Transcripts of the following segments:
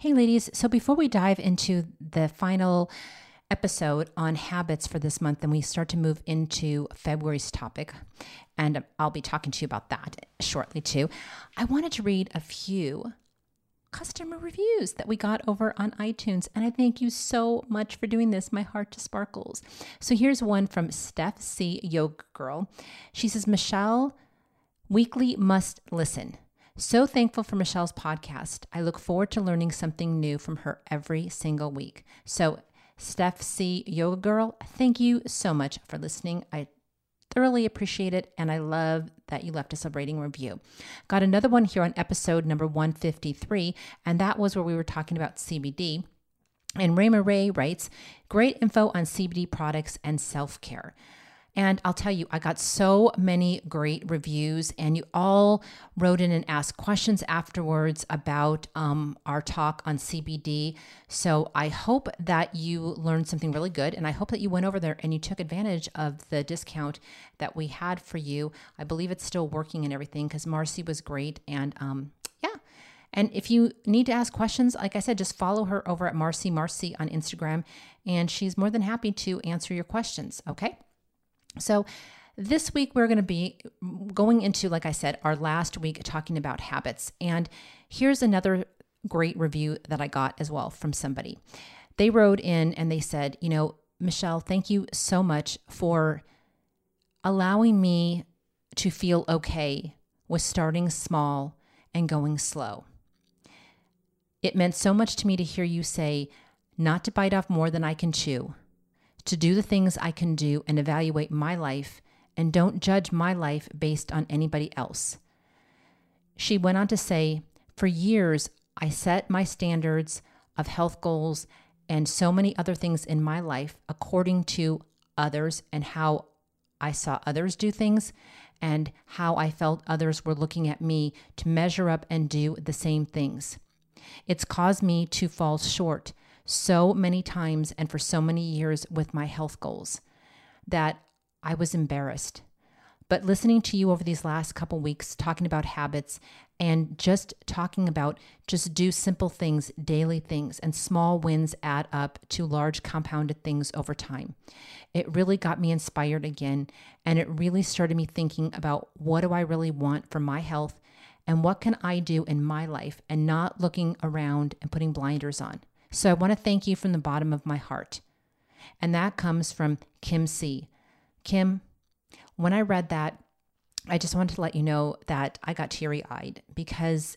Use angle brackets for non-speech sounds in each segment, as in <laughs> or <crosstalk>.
Hey, ladies. So before we dive into the final episode on habits for this month, and we start to move into February's topic, and I'll be talking to you about that shortly too. I wanted to read a few customer reviews that we got over on iTunes. And I thank you so much for doing this. My heart just sparkles. So here's one from Steph C. Yoga Girl. She says, Michelle, weekly must listen. So thankful for Michelle's podcast. I look forward to learning something new from her every single week. So, Steph C. Yoga Girl, thank you so much for listening. I thoroughly appreciate it, and I love that you left us a rating review. Got another one here on episode number 153, and that was where we were talking about CBD. And Rayma Ray writes, Great info on CBD products and self care. And I'll tell you, I got so many great reviews, and you all wrote in and asked questions afterwards about um, our talk on CBD. So I hope that you learned something really good, and I hope that you went over there and you took advantage of the discount that we had for you. I believe it's still working and everything because Marcy was great, and um, yeah. And if you need to ask questions, like I said, just follow her over at Marcy Marcy on Instagram, and she's more than happy to answer your questions. Okay. So, this week we're going to be going into, like I said, our last week talking about habits. And here's another great review that I got as well from somebody. They wrote in and they said, you know, Michelle, thank you so much for allowing me to feel okay with starting small and going slow. It meant so much to me to hear you say, not to bite off more than I can chew to do the things I can do and evaluate my life and don't judge my life based on anybody else. She went on to say, For years, I set my standards of health goals and so many other things in my life according to others and how I saw others do things and how I felt others were looking at me to measure up and do the same things. It's caused me to fall short so many times and for so many years with my health goals that I was embarrassed. But listening to you over these last couple weeks, talking about habits and just talking about just do simple things, daily things, and small wins add up to large compounded things over time. It really got me inspired again. And it really started me thinking about what do I really want for my health and what can I do in my life and not looking around and putting blinders on. So I want to thank you from the bottom of my heart. And that comes from Kim C. Kim, when I read that, I just wanted to let you know that I got teary eyed because,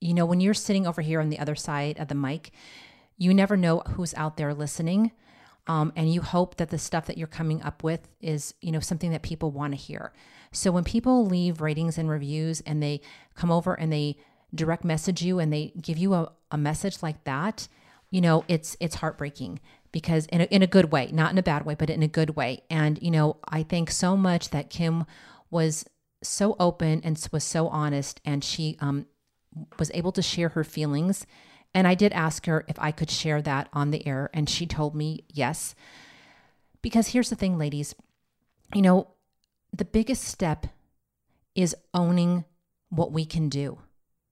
you know, when you're sitting over here on the other side of the mic, you never know who's out there listening. Um, and you hope that the stuff that you're coming up with is, you know, something that people want to hear. So when people leave ratings and reviews and they come over and they direct message you and they give you a, a message like that, you know, it's it's heartbreaking because in a, in a good way, not in a bad way, but in a good way. And you know, I think so much that Kim was so open and was so honest, and she um, was able to share her feelings. And I did ask her if I could share that on the air, and she told me yes. Because here's the thing, ladies, you know, the biggest step is owning what we can do.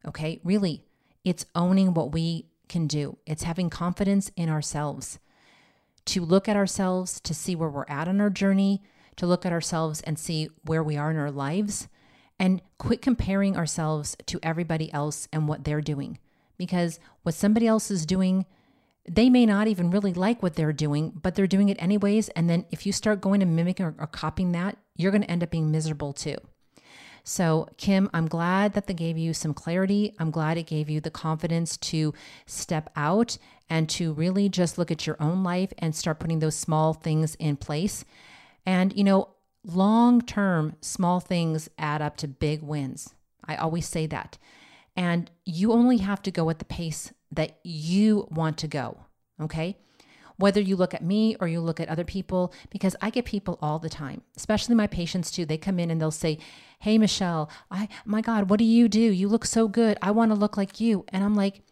Okay. Really, it's owning what we can do, it's having confidence in ourselves to look at ourselves, to see where we're at on our journey, to look at ourselves and see where we are in our lives, and quit comparing ourselves to everybody else and what they're doing. Because what somebody else is doing, they may not even really like what they're doing, but they're doing it anyways. And then if you start going and mimicking or, or copying that, you're going to end up being miserable too. So, Kim, I'm glad that they gave you some clarity. I'm glad it gave you the confidence to step out and to really just look at your own life and start putting those small things in place. And, you know, long term, small things add up to big wins. I always say that. And you only have to go at the pace that you want to go. Okay whether you look at me or you look at other people, because I get people all the time, especially my patients too. They come in and they'll say, Hey, Michelle, I, my God, what do you do? You look so good. I want to look like you. And I'm like,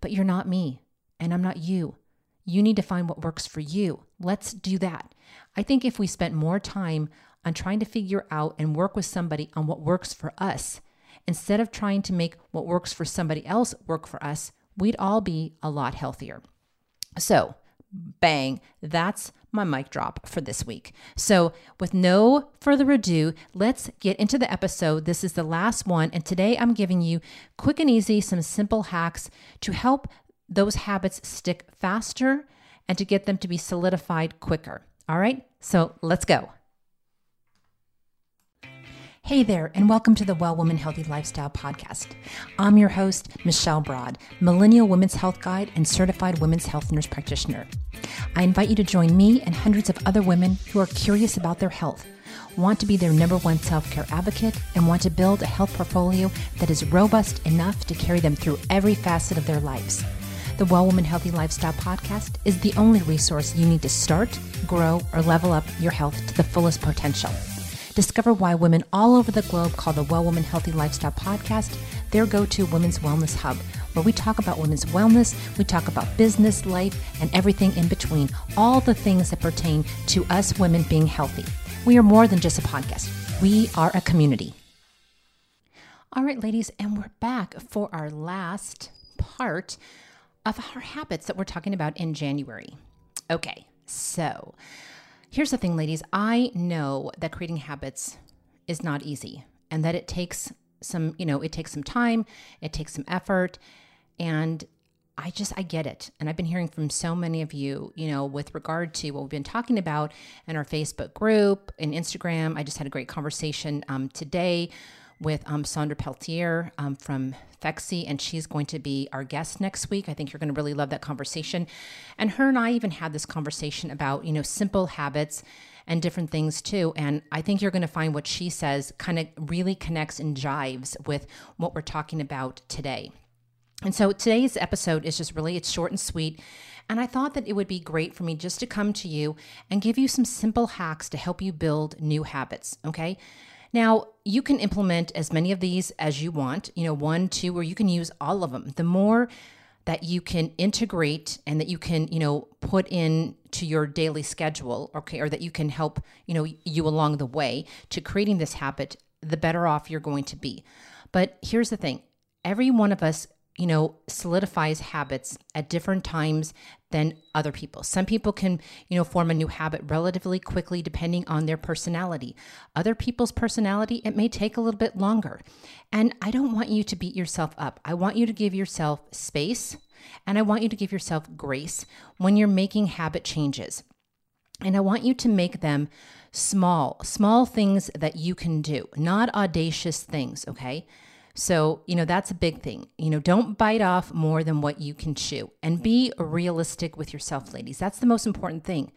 But you're not me, and I'm not you. You need to find what works for you. Let's do that. I think if we spent more time on trying to figure out and work with somebody on what works for us, instead of trying to make what works for somebody else work for us, we'd all be a lot healthier. So, bang, that's my mic drop for this week. So, with no further ado, let's get into the episode. This is the last one, and today I'm giving you quick and easy some simple hacks to help those habits stick faster and to get them to be solidified quicker. All right, so let's go. Hey there, and welcome to the Well Woman Healthy Lifestyle Podcast. I'm your host, Michelle Broad, Millennial Women's Health Guide and Certified Women's Health Nurse Practitioner. I invite you to join me and hundreds of other women who are curious about their health, want to be their number one self care advocate, and want to build a health portfolio that is robust enough to carry them through every facet of their lives. The Well Woman Healthy Lifestyle Podcast is the only resource you need to start, grow, or level up your health to the fullest potential. Discover why women all over the globe call the Well Woman Healthy Lifestyle podcast their go to women's wellness hub, where we talk about women's wellness, we talk about business, life, and everything in between, all the things that pertain to us women being healthy. We are more than just a podcast, we are a community. All right, ladies, and we're back for our last part of our habits that we're talking about in January. Okay, so Here's the thing, ladies I know that creating habits is not easy and that it takes some, you know, it takes some time, it takes some effort. And I just, I get it. And I've been hearing from so many of you, you know, with regard to what we've been talking about in our Facebook group and Instagram. I just had a great conversation um, today with um, Sandra Pelletier um, from Phexxi, and she's going to be our guest next week. I think you're going to really love that conversation. And her and I even had this conversation about, you know, simple habits and different things too. And I think you're going to find what she says kind of really connects and jives with what we're talking about today. And so today's episode is just really, it's short and sweet. And I thought that it would be great for me just to come to you and give you some simple hacks to help you build new habits. Okay. Now, you can implement as many of these as you want, you know, one, two, or you can use all of them. The more that you can integrate and that you can, you know, put in to your daily schedule, okay, or that you can help, you know, you along the way to creating this habit, the better off you're going to be. But here's the thing every one of us you know, solidifies habits at different times than other people. Some people can, you know, form a new habit relatively quickly depending on their personality. Other people's personality, it may take a little bit longer. And I don't want you to beat yourself up. I want you to give yourself space and I want you to give yourself grace when you're making habit changes. And I want you to make them small, small things that you can do, not audacious things, okay? So, you know, that's a big thing. You know, don't bite off more than what you can chew and be realistic with yourself, ladies. That's the most important thing.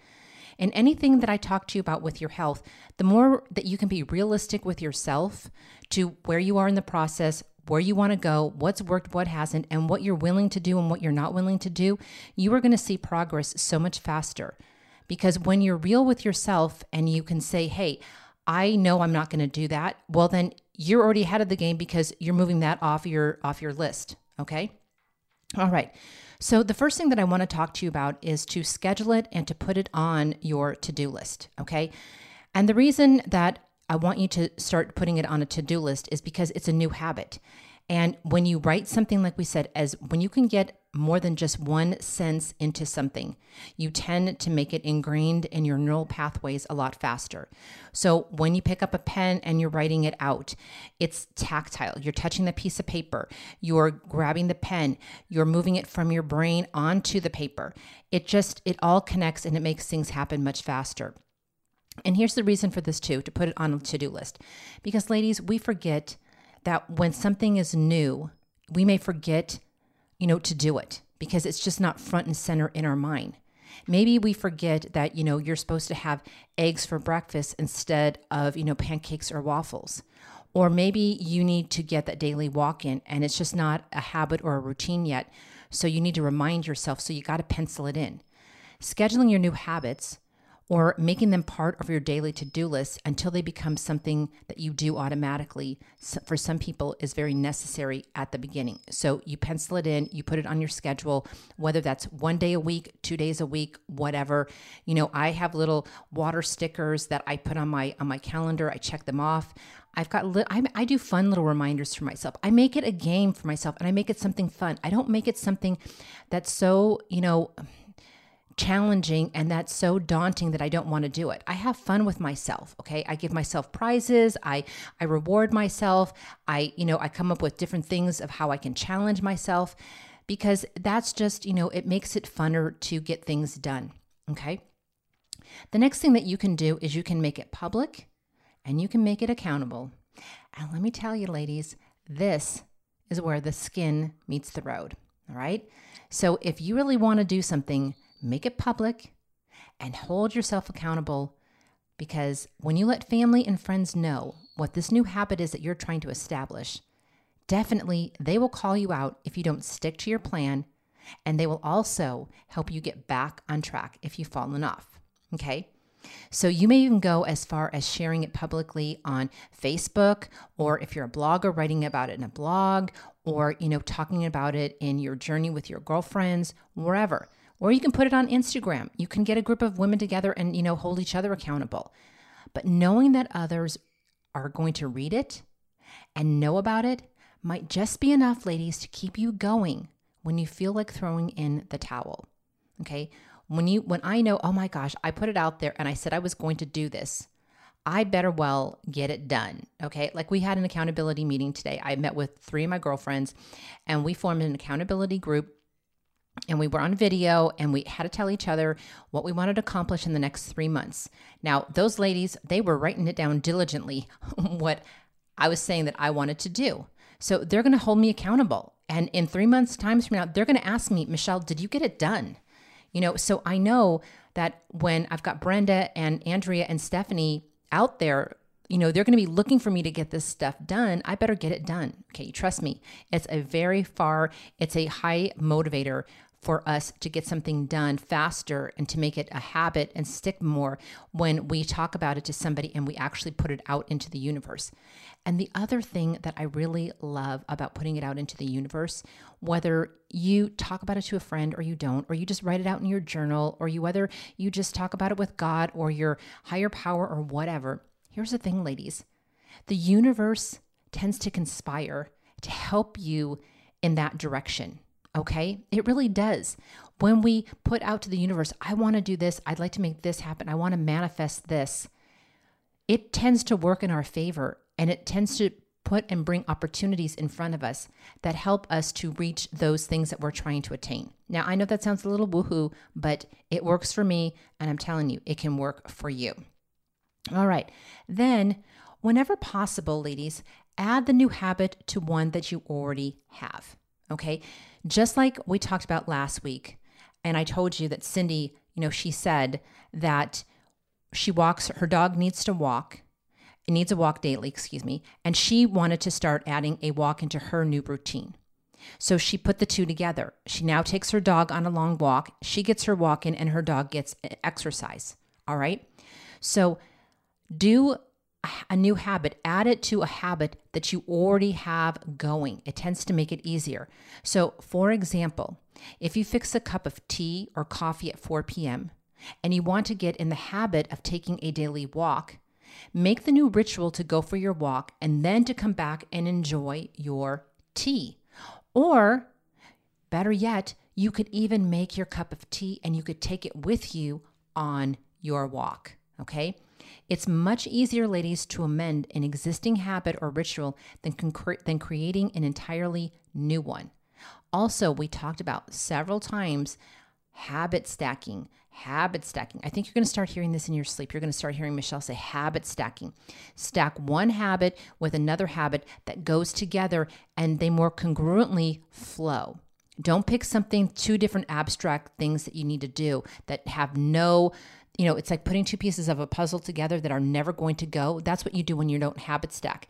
And anything that I talk to you about with your health, the more that you can be realistic with yourself to where you are in the process, where you want to go, what's worked, what hasn't, and what you're willing to do and what you're not willing to do, you are going to see progress so much faster. Because when you're real with yourself and you can say, hey, I know I'm not going to do that, well, then you're already ahead of the game because you're moving that off your off your list okay? All right. So the first thing that i want to talk to you about is to schedule it and to put it on your to-do list okay? And the reason that i want you to start putting it on a to-do list is because it's a new habit. And when you write something like we said as when you can get more than just one sense into something, you tend to make it ingrained in your neural pathways a lot faster. So when you pick up a pen and you're writing it out, it's tactile. You're touching the piece of paper, you're grabbing the pen, you're moving it from your brain onto the paper. It just, it all connects and it makes things happen much faster. And here's the reason for this too to put it on a to do list. Because, ladies, we forget that when something is new, we may forget you know, to do it because it's just not front and center in our mind. Maybe we forget that, you know, you're supposed to have eggs for breakfast instead of, you know, pancakes or waffles. Or maybe you need to get that daily walk in and it's just not a habit or a routine yet. So you need to remind yourself. So you got to pencil it in. Scheduling your new habits or making them part of your daily to-do list until they become something that you do automatically. So for some people is very necessary at the beginning. So you pencil it in you put it on your schedule whether that's one day a week two days a week whatever. You know i have little water stickers that i put on my on my calendar. I check them off. I've got li- I, I do fun little reminders for myself. I make it a game for myself and I make it something fun. I don't make it something that's so, you know, challenging and that's so daunting that I don't want to do it. I have fun with myself, okay? I give myself prizes, I I reward myself. I, you know, I come up with different things of how I can challenge myself because that's just, you know, it makes it funner to get things done, okay? The next thing that you can do is you can make it public and you can make it accountable. And let me tell you ladies, this is where the skin meets the road, all right? So if you really want to do something, make it public, and hold yourself accountable because when you let family and friends know what this new habit is that you're trying to establish, definitely they will call you out if you don't stick to your plan, and they will also help you get back on track if you've fallen off. Okay? So you may even go as far as sharing it publicly on Facebook or if you're a blogger writing about it in a blog or you know talking about it in your journey with your girlfriends, wherever. Or you can put it on Instagram. You can get a group of women together and, you know, hold each other accountable. But knowing that others are going to read it and know about it might just be enough, ladies, to keep you going when you feel like throwing in the towel. Okay? When you when I know, oh my gosh, I put it out there and I said I was going to do this. I better well get it done. Okay. Like we had an accountability meeting today. I met with three of my girlfriends and we formed an accountability group and we were on video and we had to tell each other what we wanted to accomplish in the next three months. Now, those ladies, they were writing it down diligently, <laughs> what I was saying that I wanted to do. So they're going to hold me accountable. And in three months' time from now, they're going to ask me, Michelle, did you get it done? You know, so I know that when I've got Brenda and Andrea and Stephanie out there, you know, they're going to be looking for me to get this stuff done. I better get it done. Okay, trust me. It's a very far, it's a high motivator for us to get something done faster and to make it a habit and stick more when we talk about it to somebody and we actually put it out into the universe. And the other thing that I really love about putting it out into the universe, whether you talk about it to a friend or you don't, or you just write it out in your journal, or you whether you just talk about it with God or your higher power or whatever. Here's the thing, ladies. The universe tends to conspire to help you in that direction Okay, it really does. When we put out to the universe, I want to do this, I'd like to make this happen, I want to manifest this, it tends to work in our favor and it tends to put and bring opportunities in front of us that help us to reach those things that we're trying to attain. Now, I know that sounds a little woohoo, but it works for me, and I'm telling you, it can work for you. All right, then, whenever possible, ladies, add the new habit to one that you already have. Okay. Just like we talked about last week, and I told you that Cindy, you know, she said that she walks, her dog needs to walk. It needs a walk daily, excuse me. And she wanted to start adding a walk into her new routine. So she put the two together. She now takes her dog on a long walk. She gets her walk in, and her dog gets exercise. All right. So do a new habit, add it to a habit that you already have going. It tends to make it easier. So, for example, if you fix a cup of tea or coffee at 4 p.m. and you want to get in the habit of taking a daily walk, make the new ritual to go for your walk and then to come back and enjoy your tea. Or, better yet, you could even make your cup of tea and you could take it with you on your walk. Okay. It's much easier, ladies, to amend an existing habit or ritual than, than creating an entirely new one. Also, we talked about several times habit stacking. Habit stacking. I think you're going to start hearing this in your sleep. You're going to start hearing Michelle say habit stacking. Stack one habit with another habit that goes together and they more congruently flow. Don't pick something, two different abstract things that you need to do that have no you know, it's like putting two pieces of a puzzle together that are never going to go. That's what you do when you don't habit stack.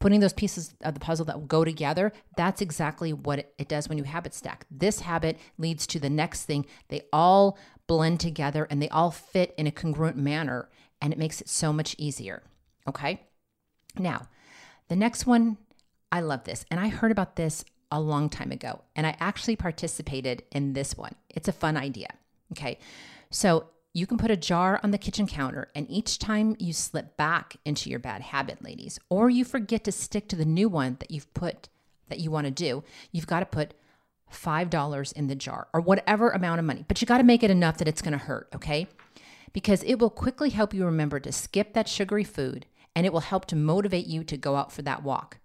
putting those pieces of the puzzle that go together, that's exactly what it, it does when you habit stack. This habit leads to the next thing. They all blend together and they all fit in a congruent manner, and it makes it so much easier. Okay. Now, the next one, I love this. And I heard about this a long time ago, and I actually participated in this one. It's a fun idea. Okay. So you can put a jar on the kitchen counter, and each time you slip back into your bad habit, ladies, or you forget to stick to the new one that you've put that you want to do, you've got to put $5 in the jar or whatever amount of money, but you got to make it enough that it's going to hurt, okay? Because it will quickly help you remember to skip that sugary food and it will help to motivate you to go out for that walk.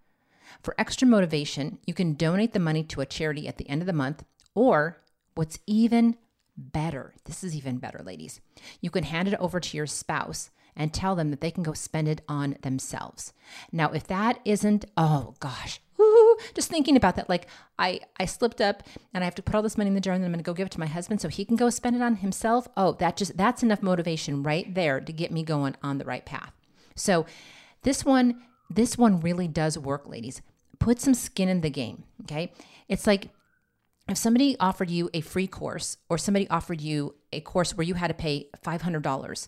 For extra motivation, you can donate the money to a charity at the end of the month, or what's even better, this is even better, ladies, you can hand it over to your spouse and tell them that they can go spend it on themselves. Now, if that isn't, oh gosh, woo, just thinking about that, like I, I slipped up and I have to put all this money in the jar and then I'm to go give it to my husband so he can go spend it on himself. Oh, that just, that's enough motivation right there to get me going on the right path. So this one, this one really does work, ladies. Put some skin in the game. Okay. It's like if somebody offered you a free course or somebody offered you a course where you had to pay $500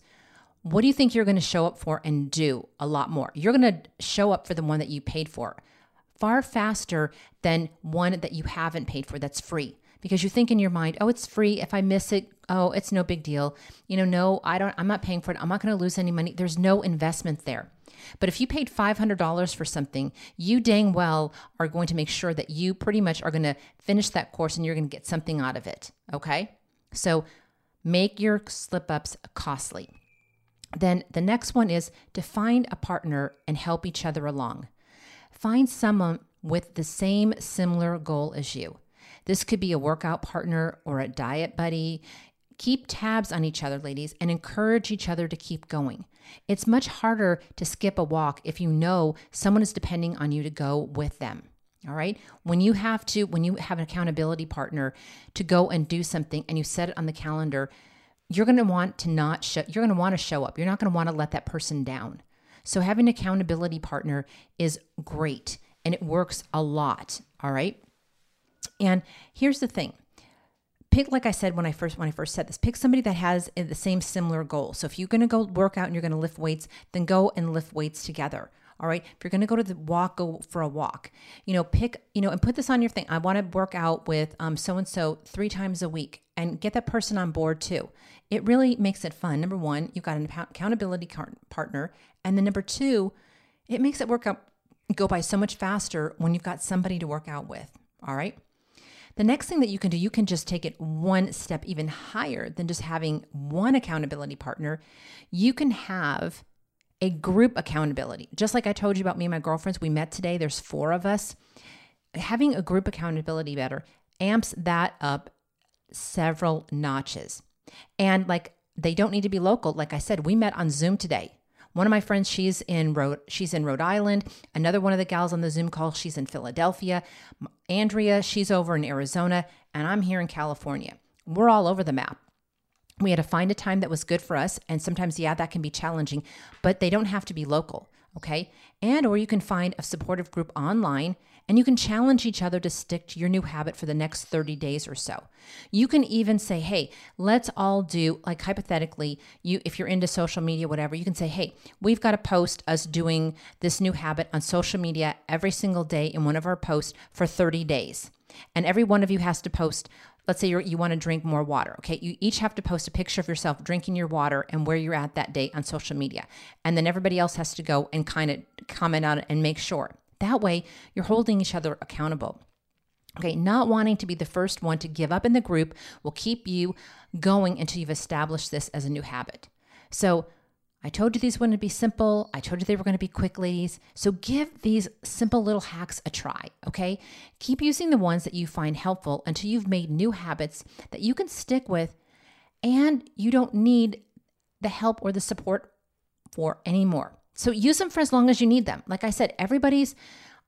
what do you think you're going to show up for and do a lot more? You're going to show up for the one that you paid for far faster than one that you haven't paid for that's free because you think in your mind, oh, it's free. If I miss it, oh, it's no big deal. You know, no, I don't, I'm not paying for it. I'm not going to lose any money. There's no investment there. But if you paid $500 for something, you dang well are going to make sure that you pretty much are going to finish that course and you're going to get something out of it. Okay. So make your slip ups costly. Then the next one is to find a partner and help each other along. Find someone with the same similar goal as you. This could be a workout partner or a diet buddy. Keep tabs on each other, ladies, and encourage each other to keep going. It's much harder to skip a walk if you know someone is depending on you to go with them. All right. When you have to, when you have an accountability partner to go and do something and you set it on the calendar, you're going to want to not show, you're going to want to show up. You're not going to want to let that person down. So having an accountability partner is great and it works a lot. All right. And here's the thing. Pick, like I said when I first when I first said this, pick somebody that has the same similar goal. So if you're going to go work out and you're going to lift weights, then go and lift weights together. All right. If you're going to go to the walk, go for a walk. You know, pick, you know, and put this on your thing. I want to work out with um, so and so three times a week and get that person on board too. It really makes it fun. Number one, you've got an accountability partner. And then number two, it makes it work out, go by so much faster when you've got somebody to work out with. All right. The next thing that you can do, you can just take it one step even higher than just having one accountability partner. You can have a group accountability. Just like I told you about me and my girlfriends, we met today, there's four of us. Having a group accountability better amps that up several notches. And like they don't need to be local. Like I said, we met on Zoom today. One of my friends, she's in Rhode, she's in Rhode Island. Another one of the gals on the Zoom call, she's in Philadelphia. Andrea, she's over in Arizona, and I'm here in California. We're all over the map we had to find a time that was good for us and sometimes yeah that can be challenging but they don't have to be local okay and or you can find a supportive group online and you can challenge each other to stick to your new habit for the next 30 days or so you can even say hey let's all do like hypothetically you if you're into social media whatever you can say hey we've got to post us doing this new habit on social media every single day in one of our posts for 30 days and every one of you has to post let's say you you want to drink more water. Okay. You each have to post a picture of yourself drinking your water and where you're at that day on social media. And then everybody else has to go and kind of comment on it and make sure. That way, you're holding each other accountable. Okay, not wanting to be the first one to give up in the group will keep you going until you've established this as a new habit. So, I told you these wouldn't be simple. I told you they were going to be quick, ladies. So give these simple little hacks a try, okay? Keep using the ones that you find helpful until you've made new habits that you can stick with and you don't need the help or the support for anymore. So use them for as long as you need them. Like I said, everybody's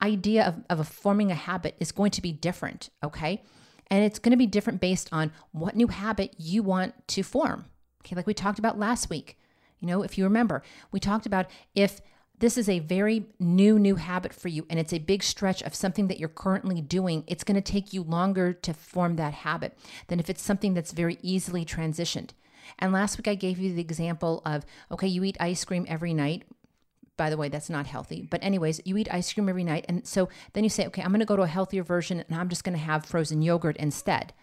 idea of, of forming a habit is going to be different, okay? And it's going to be different based on what new habit you want to form. Okay, like we talked about last week. You know, if you remember, we talked about if this is a very new, new habit for you, and it's a big stretch of something that you're currently doing, it's going to take you longer to form that habit than if it's something that's very easily transitioned. And last week I gave you the example of okay, you eat ice cream every night. By the way, that's not healthy. But, anyways, you eat ice cream every night. And so then you say, okay, I'm going to go to a healthier version and I'm just going to have frozen yogurt instead.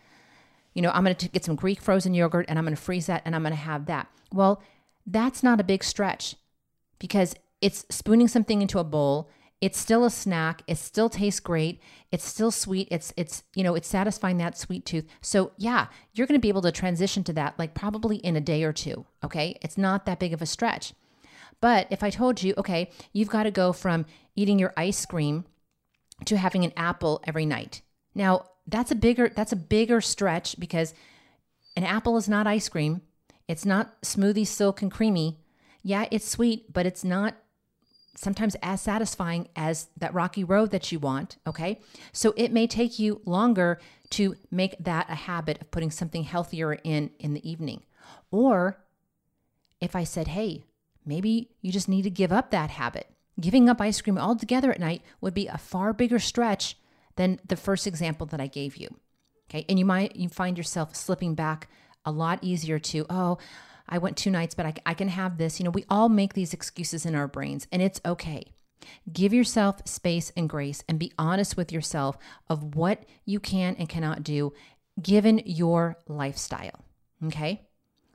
You know, I'm going to get some Greek frozen yogurt and I'm going to freeze that and I'm going to have that. Well, that's not a big stretch because it's spooning something into a bowl. It's still a snack. It still tastes great. It's still sweet. It's it's you know, it's satisfying that sweet tooth. So, yeah, you're going to be able to transition to that like probably in a day or two, okay? It's not that big of a stretch. But if I told you, okay, you've got to go from eating your ice cream to having an apple every night. Now, that's a bigger that's a bigger stretch because an apple is not ice cream. It's not smoothie silk and creamy. Yeah, it's sweet, but it's not sometimes as satisfying as that rocky road that you want. Okay. So it may take you longer to make that a habit of putting something healthier in in the evening. Or if I said, hey, maybe you just need to give up that habit. Giving up ice cream altogether at night would be a far bigger stretch than the first example that I gave you. Okay. And you might you find yourself slipping back a lot easier to, oh, I went two nights, but I, I can have this. You know, we all make these excuses in our brains, and it's okay. Give yourself space and grace and be honest with yourself of what you can and cannot do given your lifestyle. Okay?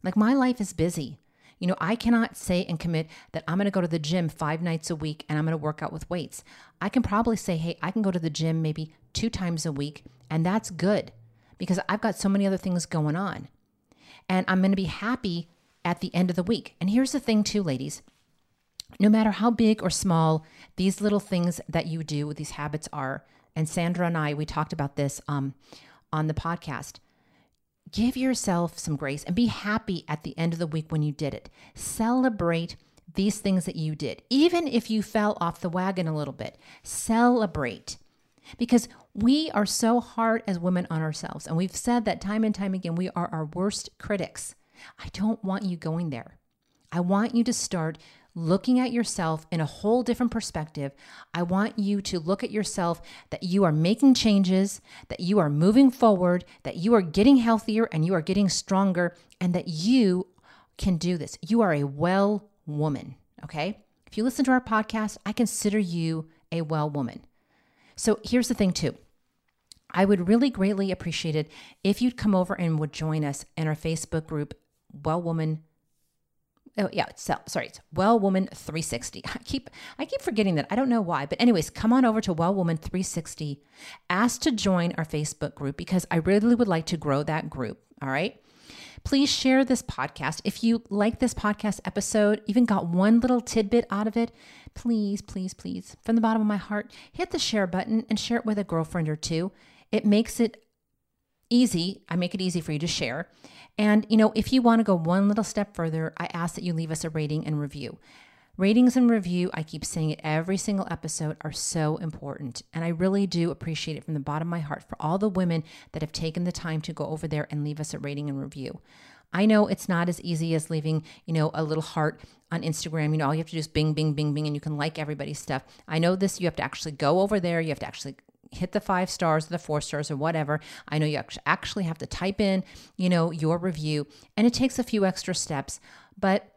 Like my life is busy. You know, I cannot say and commit that I'm going to go to the gym five nights a week and I'm going to work out with weights. I can probably say, hey, I can go to the gym maybe two times a week, and that's good because I've got so many other things going on. And I'm going to be happy at the end of the week. And here's the thing, too, ladies no matter how big or small these little things that you do, these habits are, and Sandra and I, we talked about this um, on the podcast. Give yourself some grace and be happy at the end of the week when you did it. Celebrate these things that you did, even if you fell off the wagon a little bit. Celebrate because we are so hard as women on ourselves. And we've said that time and time again, we are our worst critics. I don't want you going there. I want you to start looking at yourself in a whole different perspective. I want you to look at yourself that you are making changes, that you are moving forward, that you are getting healthier and you are getting stronger, and that you can do this. You are a well woman, okay? If you listen to our podcast, I consider you a well woman. So here's the thing, too. I would really greatly appreciate it if you'd come over and would join us in our Facebook group, Well Woman. Oh yeah, it's, sorry, it's Well Woman 360. I keep I keep forgetting that. I don't know why, but anyways, come on over to Well Woman 360. Ask to join our Facebook group because I really would like to grow that group. All right. Please share this podcast. If you like this podcast episode, even got one little tidbit out of it, please, please, please, from the bottom of my heart, hit the share button and share it with a girlfriend or two. It makes it easy. I make it easy for you to share. And, you know, if you want to go one little step further, I ask that you leave us a rating and review. Ratings and review, I keep saying it every single episode, are so important. And I really do appreciate it from the bottom of my heart for all the women that have taken the time to go over there and leave us a rating and review. I know it's not as easy as leaving, you know, a little heart on Instagram. You know, all you have to do is bing, bing, bing, bing, and you can like everybody's stuff. I know this, you have to actually go over there. You have to actually hit the five stars or the four stars or whatever. I know you actually have to type in, you know, your review and it takes a few extra steps, but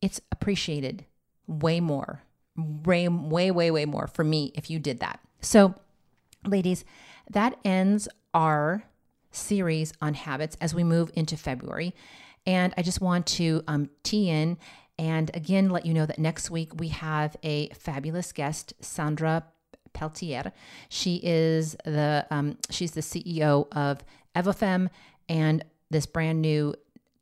it's appreciated way more, way, way, way, way more for me if you did that. So, ladies, that ends our series on habits as we move into February. And I just want to um, tee in and again let you know that next week we have a fabulous guest, Sandra Pelletier. She is the um, she's the CEO of Evofem and this brand new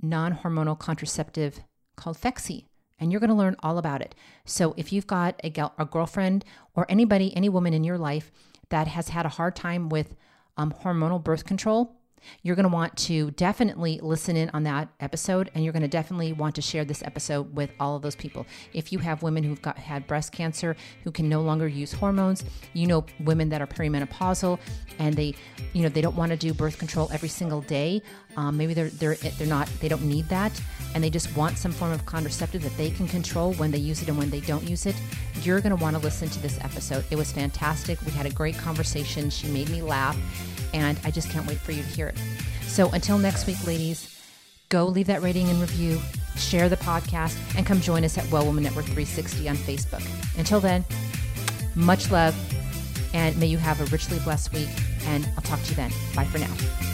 non-hormonal contraceptive called Phexxi. And you're going to learn all about it. So if you've got a, gal- a girlfriend or anybody, any woman in your life that has had a hard time with um, hormonal birth control, You're going to want to definitely listen in on that episode, and you're going to definitely want to share this episode with all of those people. If you have women who've got had breast cancer who can no longer use hormones, you know women that are perimenopausal and they, you know, they don't want to do birth control every single day. Um, maybe they're they're they're not they don't need that, and they just want some form of contraceptive that they can control when they use it and when they don't use it. You're going to want to listen to this episode. It was fantastic. We had a great conversation. She made me laugh and I just can't wait for you to hear it. So until next week, ladies, go leave that rating and review, share the podcast, and come join us at Well Woman Network 360 on Facebook. Until then, much love, and may you have a richly blessed week, and I'll talk to you then. Bye for now.